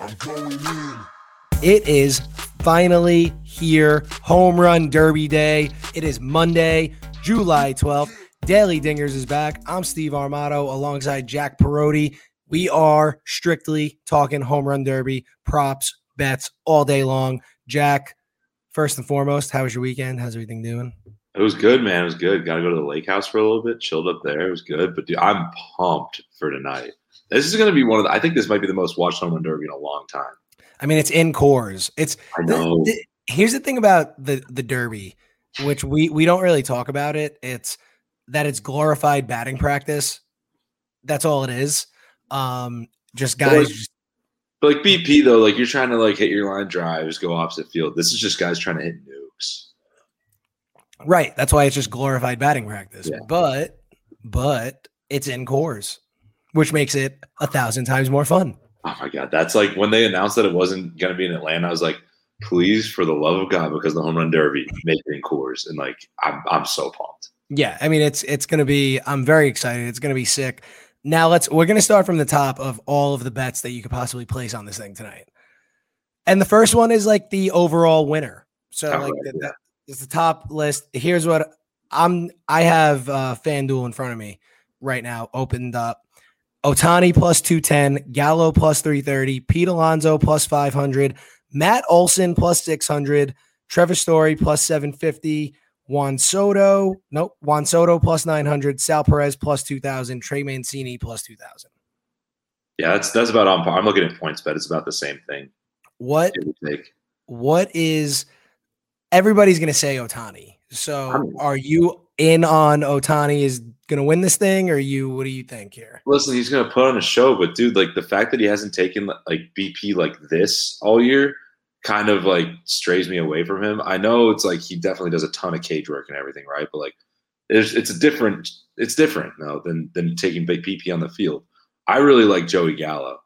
I'm going in. It is finally here. Home Run Derby Day. It is Monday, July 12th. Daily Dingers is back. I'm Steve Armato alongside Jack Perotti. We are strictly talking home run derby, props, bets all day long. Jack, first and foremost, how was your weekend? How's everything doing? It was good, man. It was good. Got to go to the lake house for a little bit, chilled up there. It was good. But dude, I'm pumped for tonight. This is going to be one of the, I think this might be the most watched home run derby in a long time. I mean, it's in Coors. It's I know. the- the- here's the thing about the the derby, which we we don't really talk about it. It's that it's glorified batting practice. That's all it is. Um, just guys. like- But like BP though, like you're trying to like hit your line drives, go opposite field. This is just guys trying to hit nukes. right. That's why it's just glorified batting practice. Yeah. But but it's in Coors, which makes it a thousand times more fun. Oh my god, that's like when they announced that it wasn't going to be in Atlanta. I was like, please, for the love of God, because the home run derby, make it in Coors. And like, I'm I'm so pumped. Yeah, I mean it's it's gonna be. I'm very excited. It's gonna be sick. Now let's we're gonna start from the top of all of the bets that you could possibly place on this thing tonight. And the first one is like the overall winner. So Oh, like right, the, yeah. the- it's the top list. Here's what I'm. I have uh, FanDuel in front of me right now, opened up. Otani plus 210, Gallo plus 330, Pete Alonso plus 500, Matt Olson plus 600, Trevor Story plus 750, Juan Soto, nope, Juan Soto plus 900, Sal Perez plus 2000, Trey Mancini plus 2000. Yeah, that's that's about on par. I'm looking at PointsBet It's about the same thing. What Give or take. what is everybody's going to say Otani. So I'm- are you in on Otani is going to win this thing or you what do you think here? Listen, he's gonna put on a show, but dude, like the fact that he hasn't taken like BP like this all year kind of like strays me away from him. I know it's like he definitely does a ton of cage work and everything, right? But like it's it's a different it's different now than than taking big BP on the field. I really like Joey Gallo.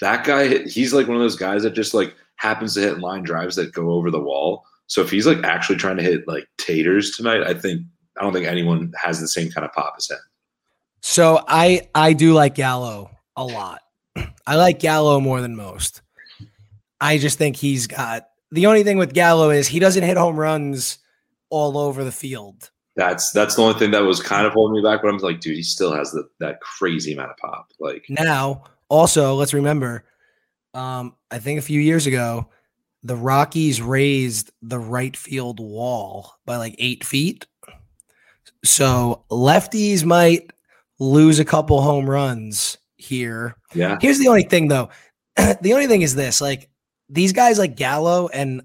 That guy, he's like one of those guys that just like happens to hit line drives that go over the wall. So if he's like actually trying to hit like taters tonight, I think I don't think anyone has the same kind of pop as him. So I I do like Gallo a lot. I like Gallo more than most. I just think he's got the only thing with Gallo is he doesn't hit home runs all over the field. That's that's the only thing that was kind of holding me back. But I'm like, dude, he still has the, that crazy amount of pop. Like, Now, also, let's remember, um, I think a few years ago, the Rockies raised the right field wall by like eight feet. So lefties might lose a couple home runs here. yeah, Here's the only thing, though. the only thing is this: like these guys, like Gallo and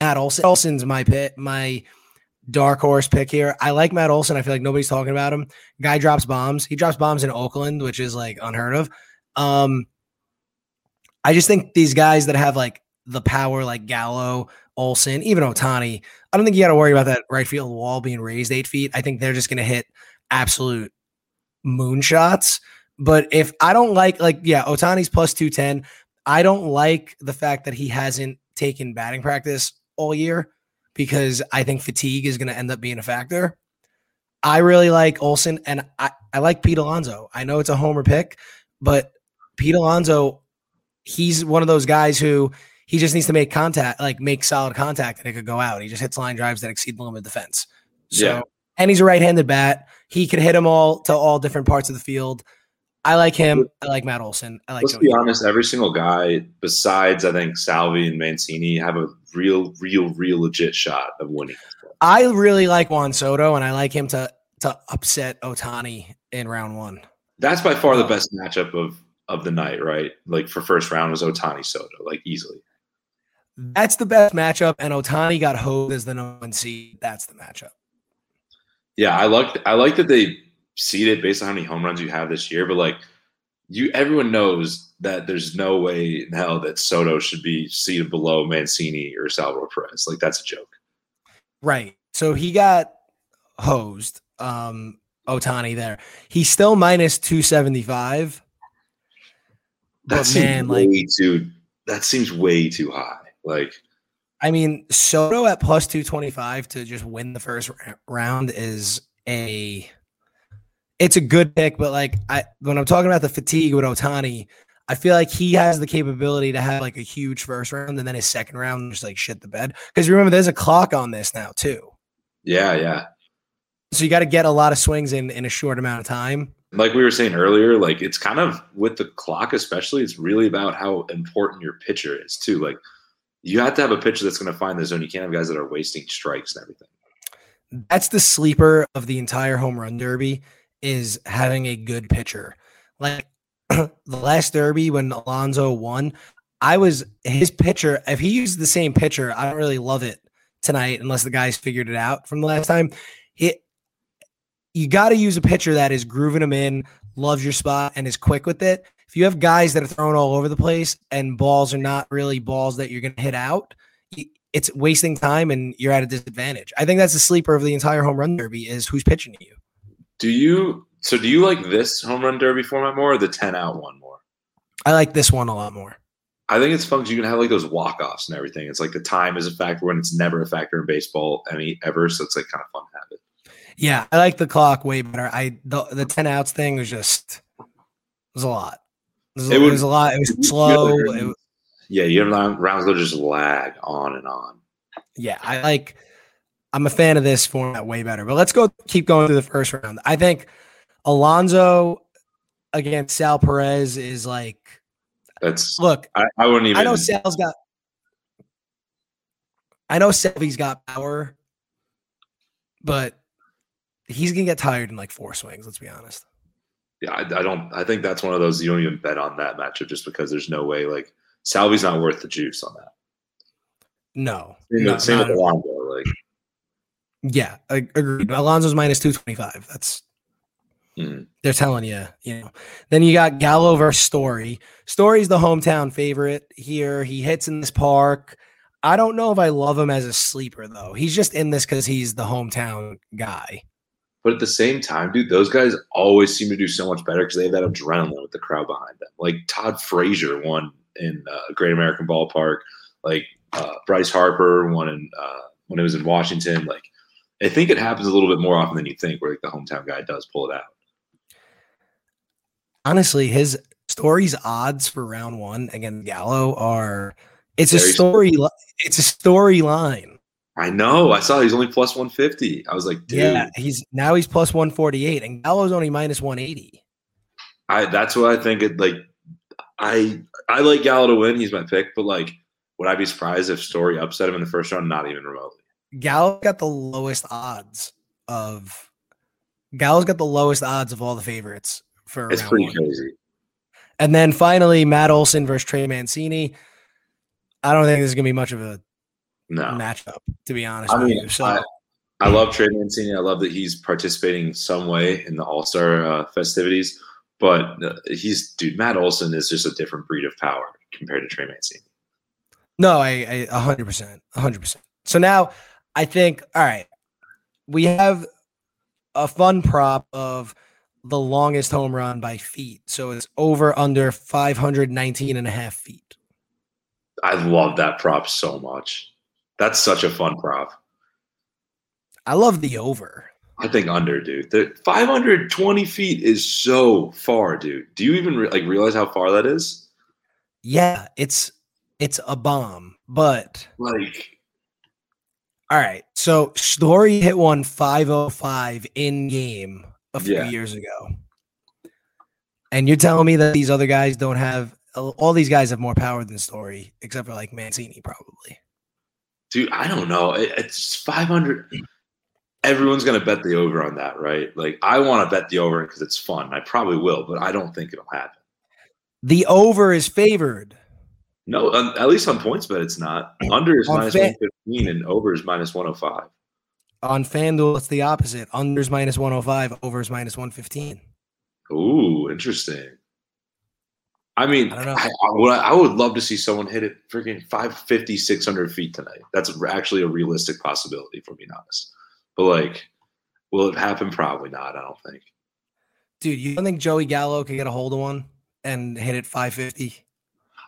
Matt Olson. Olson's my pit, my dark horse pick here. I like Matt Olson. I feel like nobody's talking about him. Guy drops bombs. He drops bombs in Oakland, which is like unheard of. Um, I just think these guys that have like the power, like Gallo, Olson, even Otani. I don't think you got to worry about that right field wall being raised eight feet. I think they're just going to hit absolute moonshots. But if I don't like, like, yeah, Otani's plus 210. I don't like the fact that he hasn't taken batting practice all year because I think fatigue is going to end up being a factor. I really like Olson and I, I like Pete Alonso. I know it's a homer pick, but Pete Alonso, he's one of those guys who he just needs to make contact, like make solid contact, and it could go out. He just hits line drives that exceed the limit of defense. So, Yeah. and he's a right-handed bat. He could hit them all to all different parts of the field. I like him. I like Matt Olson. I like. let's Joey be honest. Every single guy besides I think Salvy and Mancini have a real, real, real legit shot of winning. I really like Juan Soto, and I like him to to upset Otani in round one. That's by far the best matchup of of the night, right? Like for first round was Otani Soto, like easily. That's the best matchup, and Otani got hosed as the number one seed. That's the matchup. Yeah, I like I like that they seed it based on how many home runs you have this year, but like you everyone knows that there's no way in hell that Soto should be seated below Mancini or Salvador Perez. Like that's a joke. Right. So he got hosed. Um, Otani there. He's still minus two seventy five. That But seems man, way like too that seems way too high. Like I mean, Soto at plus 225 to just win the first round is a it's a good pick, but like I when I'm talking about the fatigue with Otani, I feel like he has the capability to have like a huge first round and then his second round just like shit the bed. Because remember, there's a clock on this now too. Yeah, yeah. So you got to get a lot of swings in in a short amount of time. Like we were saying earlier, like it's kind of with the clock, especially, it's really about how important your pitcher is too. Like you have to have a pitcher that's going to find the zone. You can't have guys that are wasting strikes and everything. That's the sleeper of the entire home run derby is having a good pitcher. Like the last derby when Alonso won, I was his pitcher. If he used the same pitcher, I don't really love it tonight unless the guys figured it out from the last time. It you got to use a pitcher that is grooving them in, loves your spot, and is quick with it. If you have guys that are thrown all over the place and balls are not really balls that you're going to hit out, it's wasting time and you're at a disadvantage. I think that's the sleeper of the entire home run derby is who's pitching to you. Do you so do you like this home run derby format more or the 10 out one more? I like this one a lot more. I think it's fun because you can have like those walk offs and everything. It's like the time is a factor when it's never a factor in baseball any ever. So it's like kind of fun to have it. Yeah, I like the clock way better. I the, the 10 outs thing was just was a lot. It was, it, would, it was a lot. It was slow. It was, yeah, you have rounds that just lag on and on. Yeah, I like I'm a fan of this format way better. But let's go keep going through the first round. I think Alonso against Sal Perez is like that's look. I, I wouldn't even. I know Sal's got. I know Salvy's got power, but he's gonna get tired in like four swings. Let's be honest. Yeah, I, I don't. I think that's one of those you don't even bet on that matchup just because there's no way. Like Salvy's not worth the juice on that. No, same, no, same with Alonso. Like, yeah, I agreed. Alonso's minus two twenty five. That's Mm. They're telling you, you know. Then you got Gallo versus Story. Story's the hometown favorite here. He hits in this park. I don't know if I love him as a sleeper though. He's just in this because he's the hometown guy. But at the same time, dude, those guys always seem to do so much better because they have that adrenaline with the crowd behind them. Like Todd Frazier won in uh, Great American Ballpark. Like uh, Bryce Harper won in uh, when it was in Washington. Like I think it happens a little bit more often than you think, where like the hometown guy does pull it out honestly, his story's odds for round one against Gallo are it's Very a story. It's a storyline. I know. I saw he's only plus 150. I was like, Dude. yeah, he's now he's plus 148, and Gallo's only minus 180. I that's what I think. It like I I like Gallo to win. He's my pick, but like, would I be surprised if Story upset him in the first round? Not even remotely. Gallo got the lowest odds of Gallo's got the lowest odds of all the favorites for it's pretty one. crazy. And then finally, Matt Olson versus Trey Mancini. I don't think this is gonna be much of a no. matchup, to be honest I mean. So I, I, love Trey Mancini. I love that he's participating some way in the All Star uh, festivities. But uh, he's dude, Matt Olson is just a different breed of power compared to Trey Mancini. No, I, a hundred percent, a hundred percent. So now I think, all right, we have a fun prop of the longest home run by feet. So it's over under 519 and a half feet. I love that prop so much. That's such a fun prop. I love the over. I think under, dude. The 520 feet is so far, dude. Do you even re- like realize how far that is? Yeah, it's it's a bomb, but like all right. So Story hit one 505 in game a few yeah. years ago. And you're telling me that these other guys don't have all these guys have more power than Story, except for like Mancini, probably. Dude, I don't know. It's 500. Everyone's going to bet the over on that, right? Like, I want to bet the over because it's fun. I probably will, but I don't think it'll happen. The over is favored. No, um, at least on PointsBet, it's not. Under is minus fa- 115 and over is minus 105. On FanDuel, it's the opposite. Unders minus 105, over is minus 115. Ooh, interesting. I mean, I, I, I, would, I would love to see someone hit it freaking 550, 600 feet tonight. That's actually a realistic possibility, for being honest. But, like, will it happen? Probably not. I don't think. Dude, you don't think Joey Gallo could get a hold of one and hit it 550?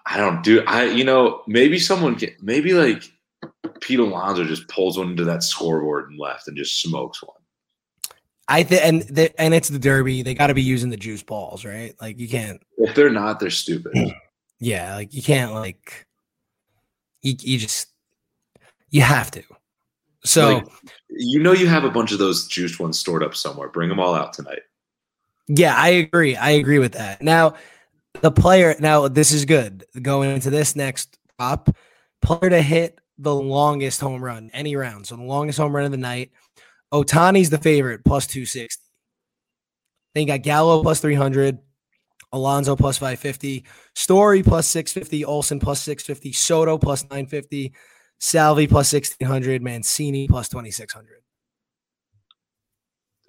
I don't do I you know, maybe someone can maybe like Pete Alonso just pulls one into that scoreboard and left and just smokes one. I think, and the, and it's the Derby. They got to be using the juice balls, right? Like you can't. If they're not, they're stupid. Yeah, like you can't like. You you just you have to. So Like, you know, you have a bunch of those juiced ones stored up somewhere. Bring them all out tonight. yeah, I agree. I agree with that. Now, the player. Now this is good. Going into this next prop, player to hit the longest home run any round. So the longest home run of the night. Otani's the favorite, plus two sixty. Then you got Gallo plus three hundred. Alonso plus 550, Story plus 650, Olson plus 650, Soto plus 950, Salvy plus 1600, Mancini plus 2600.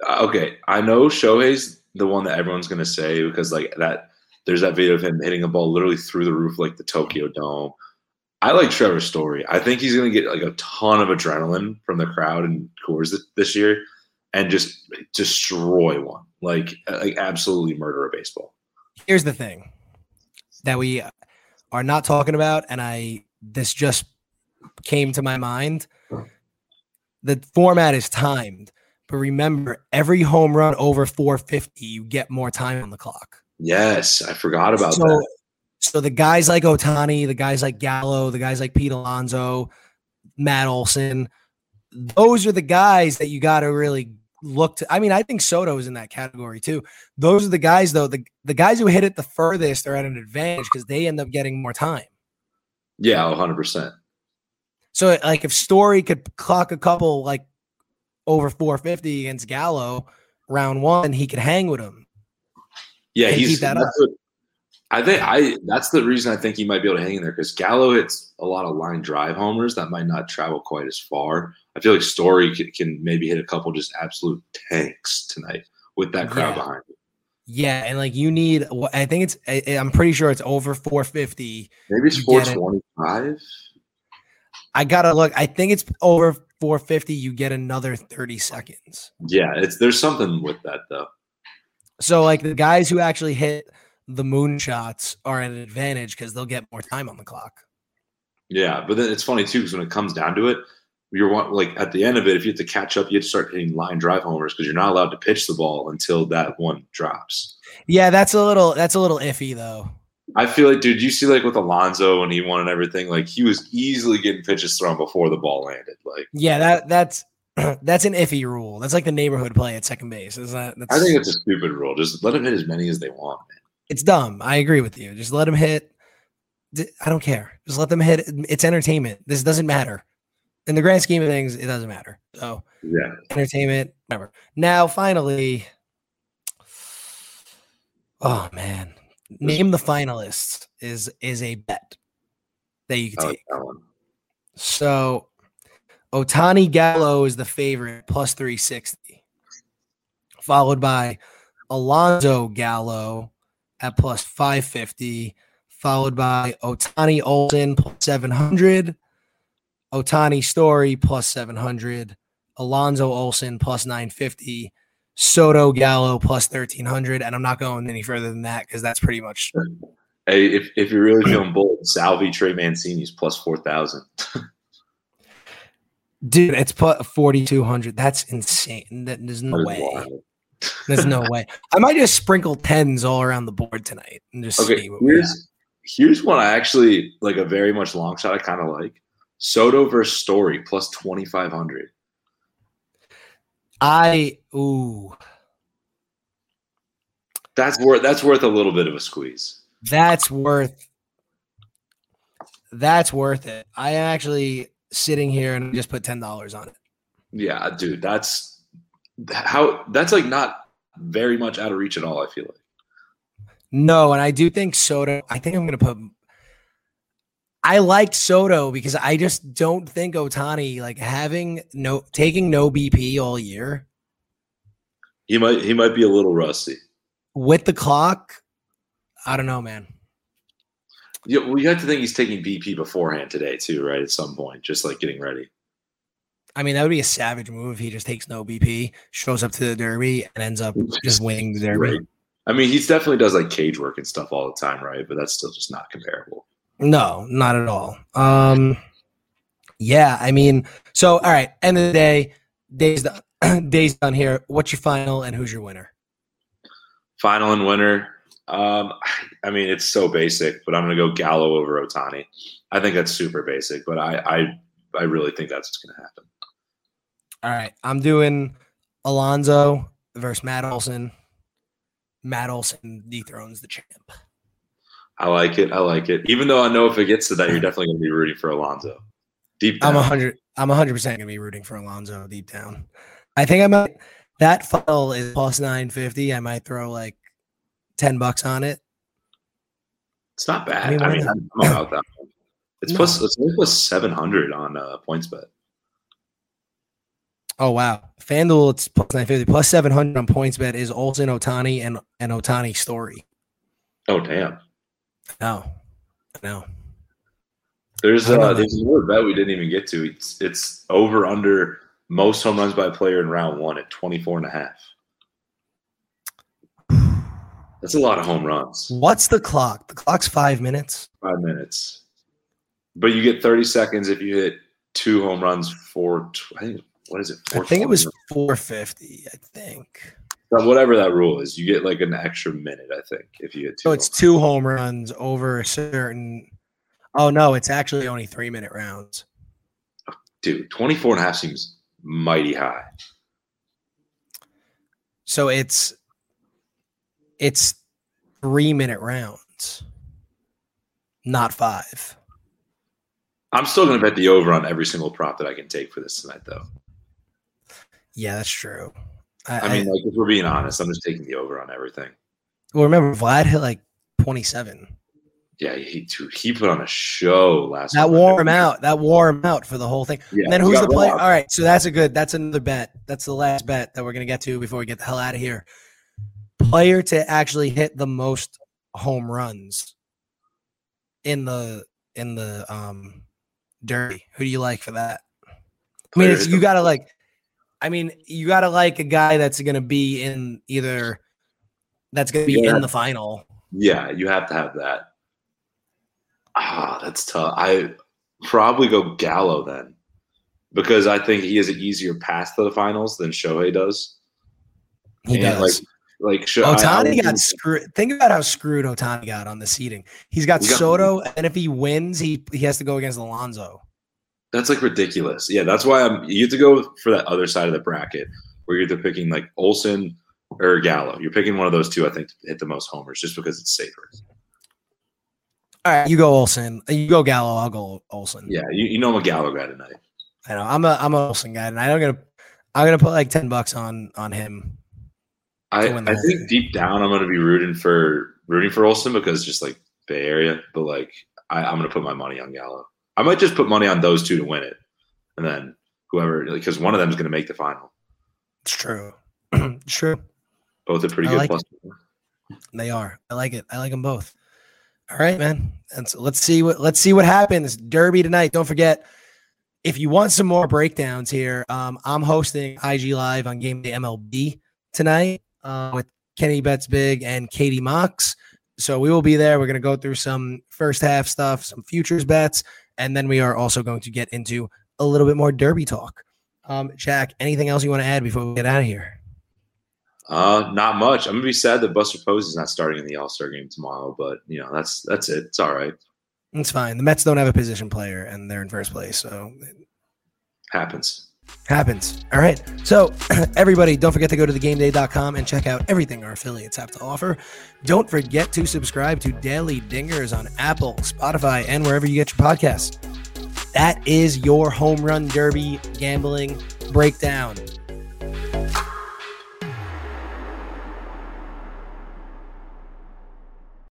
Uh, okay, I know Shohei's the one that everyone's gonna say because like that. There's that video of him hitting a ball literally through the roof like the Tokyo Dome. I like Trevor Story. I think he's gonna get like a ton of adrenaline from the crowd and Coors this year, and just destroy one. Like uh, like absolutely murder a baseball. Here's the thing that we are not talking about, and I this just came to my mind. The format is timed, but remember, every home run over 450, you get more time on the clock. Yes, I forgot about so, that. So the guys like Otani, the guys like Gallo, the guys like Pete Alonso, Matt Olson, those are the guys that you got to really look to. I mean, I think Soto is in that category too. Those are the guys, though. The the guys who hit it the furthest are at an advantage because they end up getting more time. Yeah, 100. percent So, like, if Story could clock a couple like over 450 against Gallo round one, he could hang with him. Yeah, he's. that that's what- I think I. That's the reason I think he might be able to hang in there because Gallo hits a lot of line drive homers that might not travel quite as far. I feel like Story can, can maybe hit a couple just absolute tanks tonight with that crowd Yeah. behind him. Yeah, and like you need, I think it's, I- I'm pretty sure it's over 450 Maybe it's You get it. 425. I gotta look. I think it's over 450. You get another 30 seconds. Yeah, it's there's something with that though. So like the guys who actually hit the moon shots are at an advantage because they'll get more time on the clock. Yeah, but then it's funny too because when it comes down to it, you're want, like at the end of it, if you have to catch up, you have to start hitting line drive homers because you're not allowed to pitch the ball until that one drops. Yeah, that's a little that's a little iffy though. I feel like, dude, you see like with Alonso and he won and everything, like he was easily getting pitches thrown before the ball landed. Like Yeah, that that's that's an iffy rule. That's like the neighborhood play at second base. Is that? That's, I think it's a stupid rule. Just let him hit as many as they want, man. It's dumb. I agree with you. Just let them hit. I don't care. Just let them hit. It's entertainment. This doesn't matter. In the grand scheme of things, it doesn't matter. So Yeah. entertainment, whatever. Now, finally, oh man, name the finalists is is a bet that you can like take. So, Otani Gallo is the favorite, plus three sixty, followed by Alonso Gallo at plus five fifty, followed by Otani Olson plus seven hundred. Otani Story plus 700, Alonso Olson plus 950, Soto Gallo plus 1300. And I'm not going any further than that because that's pretty much Hey, if, if you're really feeling bold, Salvy Trey Mancini's plus four thousand. dude, it's put 4200. That's insane. That- There's no way. There's no way. I might just sprinkle tens all around the board tonight and just Okay, see what here's here's one I actually like a very much long shot. I kind of like Soto versus Story plus twenty five hundred. I ooh, That's worth that's worth a little bit of a squeeze. that's worth that's worth it. I am actually sitting here and just put ten dollars on it. Yeah, dude, that's how that's like not very much out of reach at all. I feel like. No, and I do think Soto. I think I'm going to put. I like Soto because I just don't think Otani like having no taking no BP all year He might he might be a little rusty. with the clock. I don't know, man. Yeah, well, you have to think he's taking BP beforehand today too, right? At some point, just like getting ready. I mean, that would be a savage move if he just takes no BP, shows up to the Derby, and ends up just winning the Derby. Right. I mean, he definitely does like cage work and stuff all the time, right? But that's still just not comparable. No, not at all. Um, yeah, I mean, so all right. End of the day, days done. days on here. What's your final and who's your winner? Final and winner. Um, I mean, it's so basic, but I'm going to go Gallo over Otani. I think that's super basic, but I I, I really think that's what's going to happen. All right, I'm doing Alonso versus Matt Olson. Matt Olson dethrones the champ. I like it. I like it. Even though I know if it gets to that, you're definitely going to be rooting for Alonso. Deep down. I'm hundred. I'm hundred percent going to be rooting for Alonso deep down. I think I might. That file is plus nine fifty. I might throw like ten bucks on it. It's not bad. I mean, I mean I'm about that. It's no. plus. It's only plus seven hundred on uh, PointsBet. Oh wow, FanDuel it's plus nine fifty plus seven hundred on PointsBet is Olson Otani and and Ohtani story. Oh damn! No, no. There's uh, there's another bet we didn't even get to. It's it's over under most home runs by a player in round one at 24 and a half. That's a lot of home runs. What's the clock? The clock's five minutes. Five minutes. But you get 30 seconds if you hit two home runs for, I think, what is it? I think it was 450, I think. Whatever that rule is, you get like an extra minute, I think, if you get two. So it's two home runs over a certain. Oh, no, it's actually only three minute rounds. Dude, 24 and a half seems mighty high. So it's it's three minute rounds, not five. I'm still going to bet the over on every single prop that I can take for this tonight, though. Yeah, that's true. I, I mean, I, like if we're being honest, I'm just taking the over on everything. Well, remember Vlad hit like 27. Yeah, he too he put on a show last. That wore him out. That wore him out for the whole thing. Yeah, and then who's the player? All right, so that's a good. That's another bet. That's the last bet that we're gonna get to before we get the hell out of here. Player to actually hit the most home runs in the in the um derby. Who do you like for that? I mean, you gotta like I mean, you got to like a guy that's going to be in either that's going to be yeah. in the final. Yeah, you have to have that. Ah, that's tough. I probably go Gallo then because I think he has an easier path to the finals than Shohei does. He and does. Like, like Ohtani got screwed. Think about how screwed Otani got on the seating. He's got, got Soto, and if he wins, he he has to go against Alonso. That's like ridiculous. Yeah, that's why I'm. You have to go for that other side of the bracket where you're either picking like Olson or Gallo. You're picking one of those two, I think, to hit the most homers just because it's safer. All right, you go Olson. You go Gallo. I'll go Olson. Yeah, you, you know I'm a Gallo guy tonight. I know I'm a I'm a Olson guy, and I'm gonna I'm gonna put like ten bucks on on him. I I think deep down I'm gonna be rooting for rooting for Olson because just like Bay Area, but like I, I'm gonna put my money on Gallo. I might just put money on those two to win it, and then whoever because one of them is going to make the final. It's true. it's true. Both are pretty I good. Like plus they are. I like it. I like them both. All right, man. And so let's see what let's see what happens. Derby tonight. Don't forget if you want some more breakdowns here, um, I'm hosting IG Live on Game Day MLB tonight uh, with Kenny Betts Big and Katie Mox. So we will be there. We're going to go through some first half stuff, some futures bets, and then we are also going to get into a little bit more derby talk. Um, Jack, anything else you want to add before we get out of here? Uh, not much. I'm gonna be sad that Buster Posey is not starting in the All Star game tomorrow, but you know that's that's it. It's all right. It's fine. The Mets don't have a position player, and they're in first place, so happens. Happens. All right. So, everybody, don't forget to go to thegameday.com and check out everything our affiliates have to offer. Don't forget to subscribe to Daily Dingers on Apple, Spotify, and wherever you get your podcasts. That is your home run derby gambling breakdown.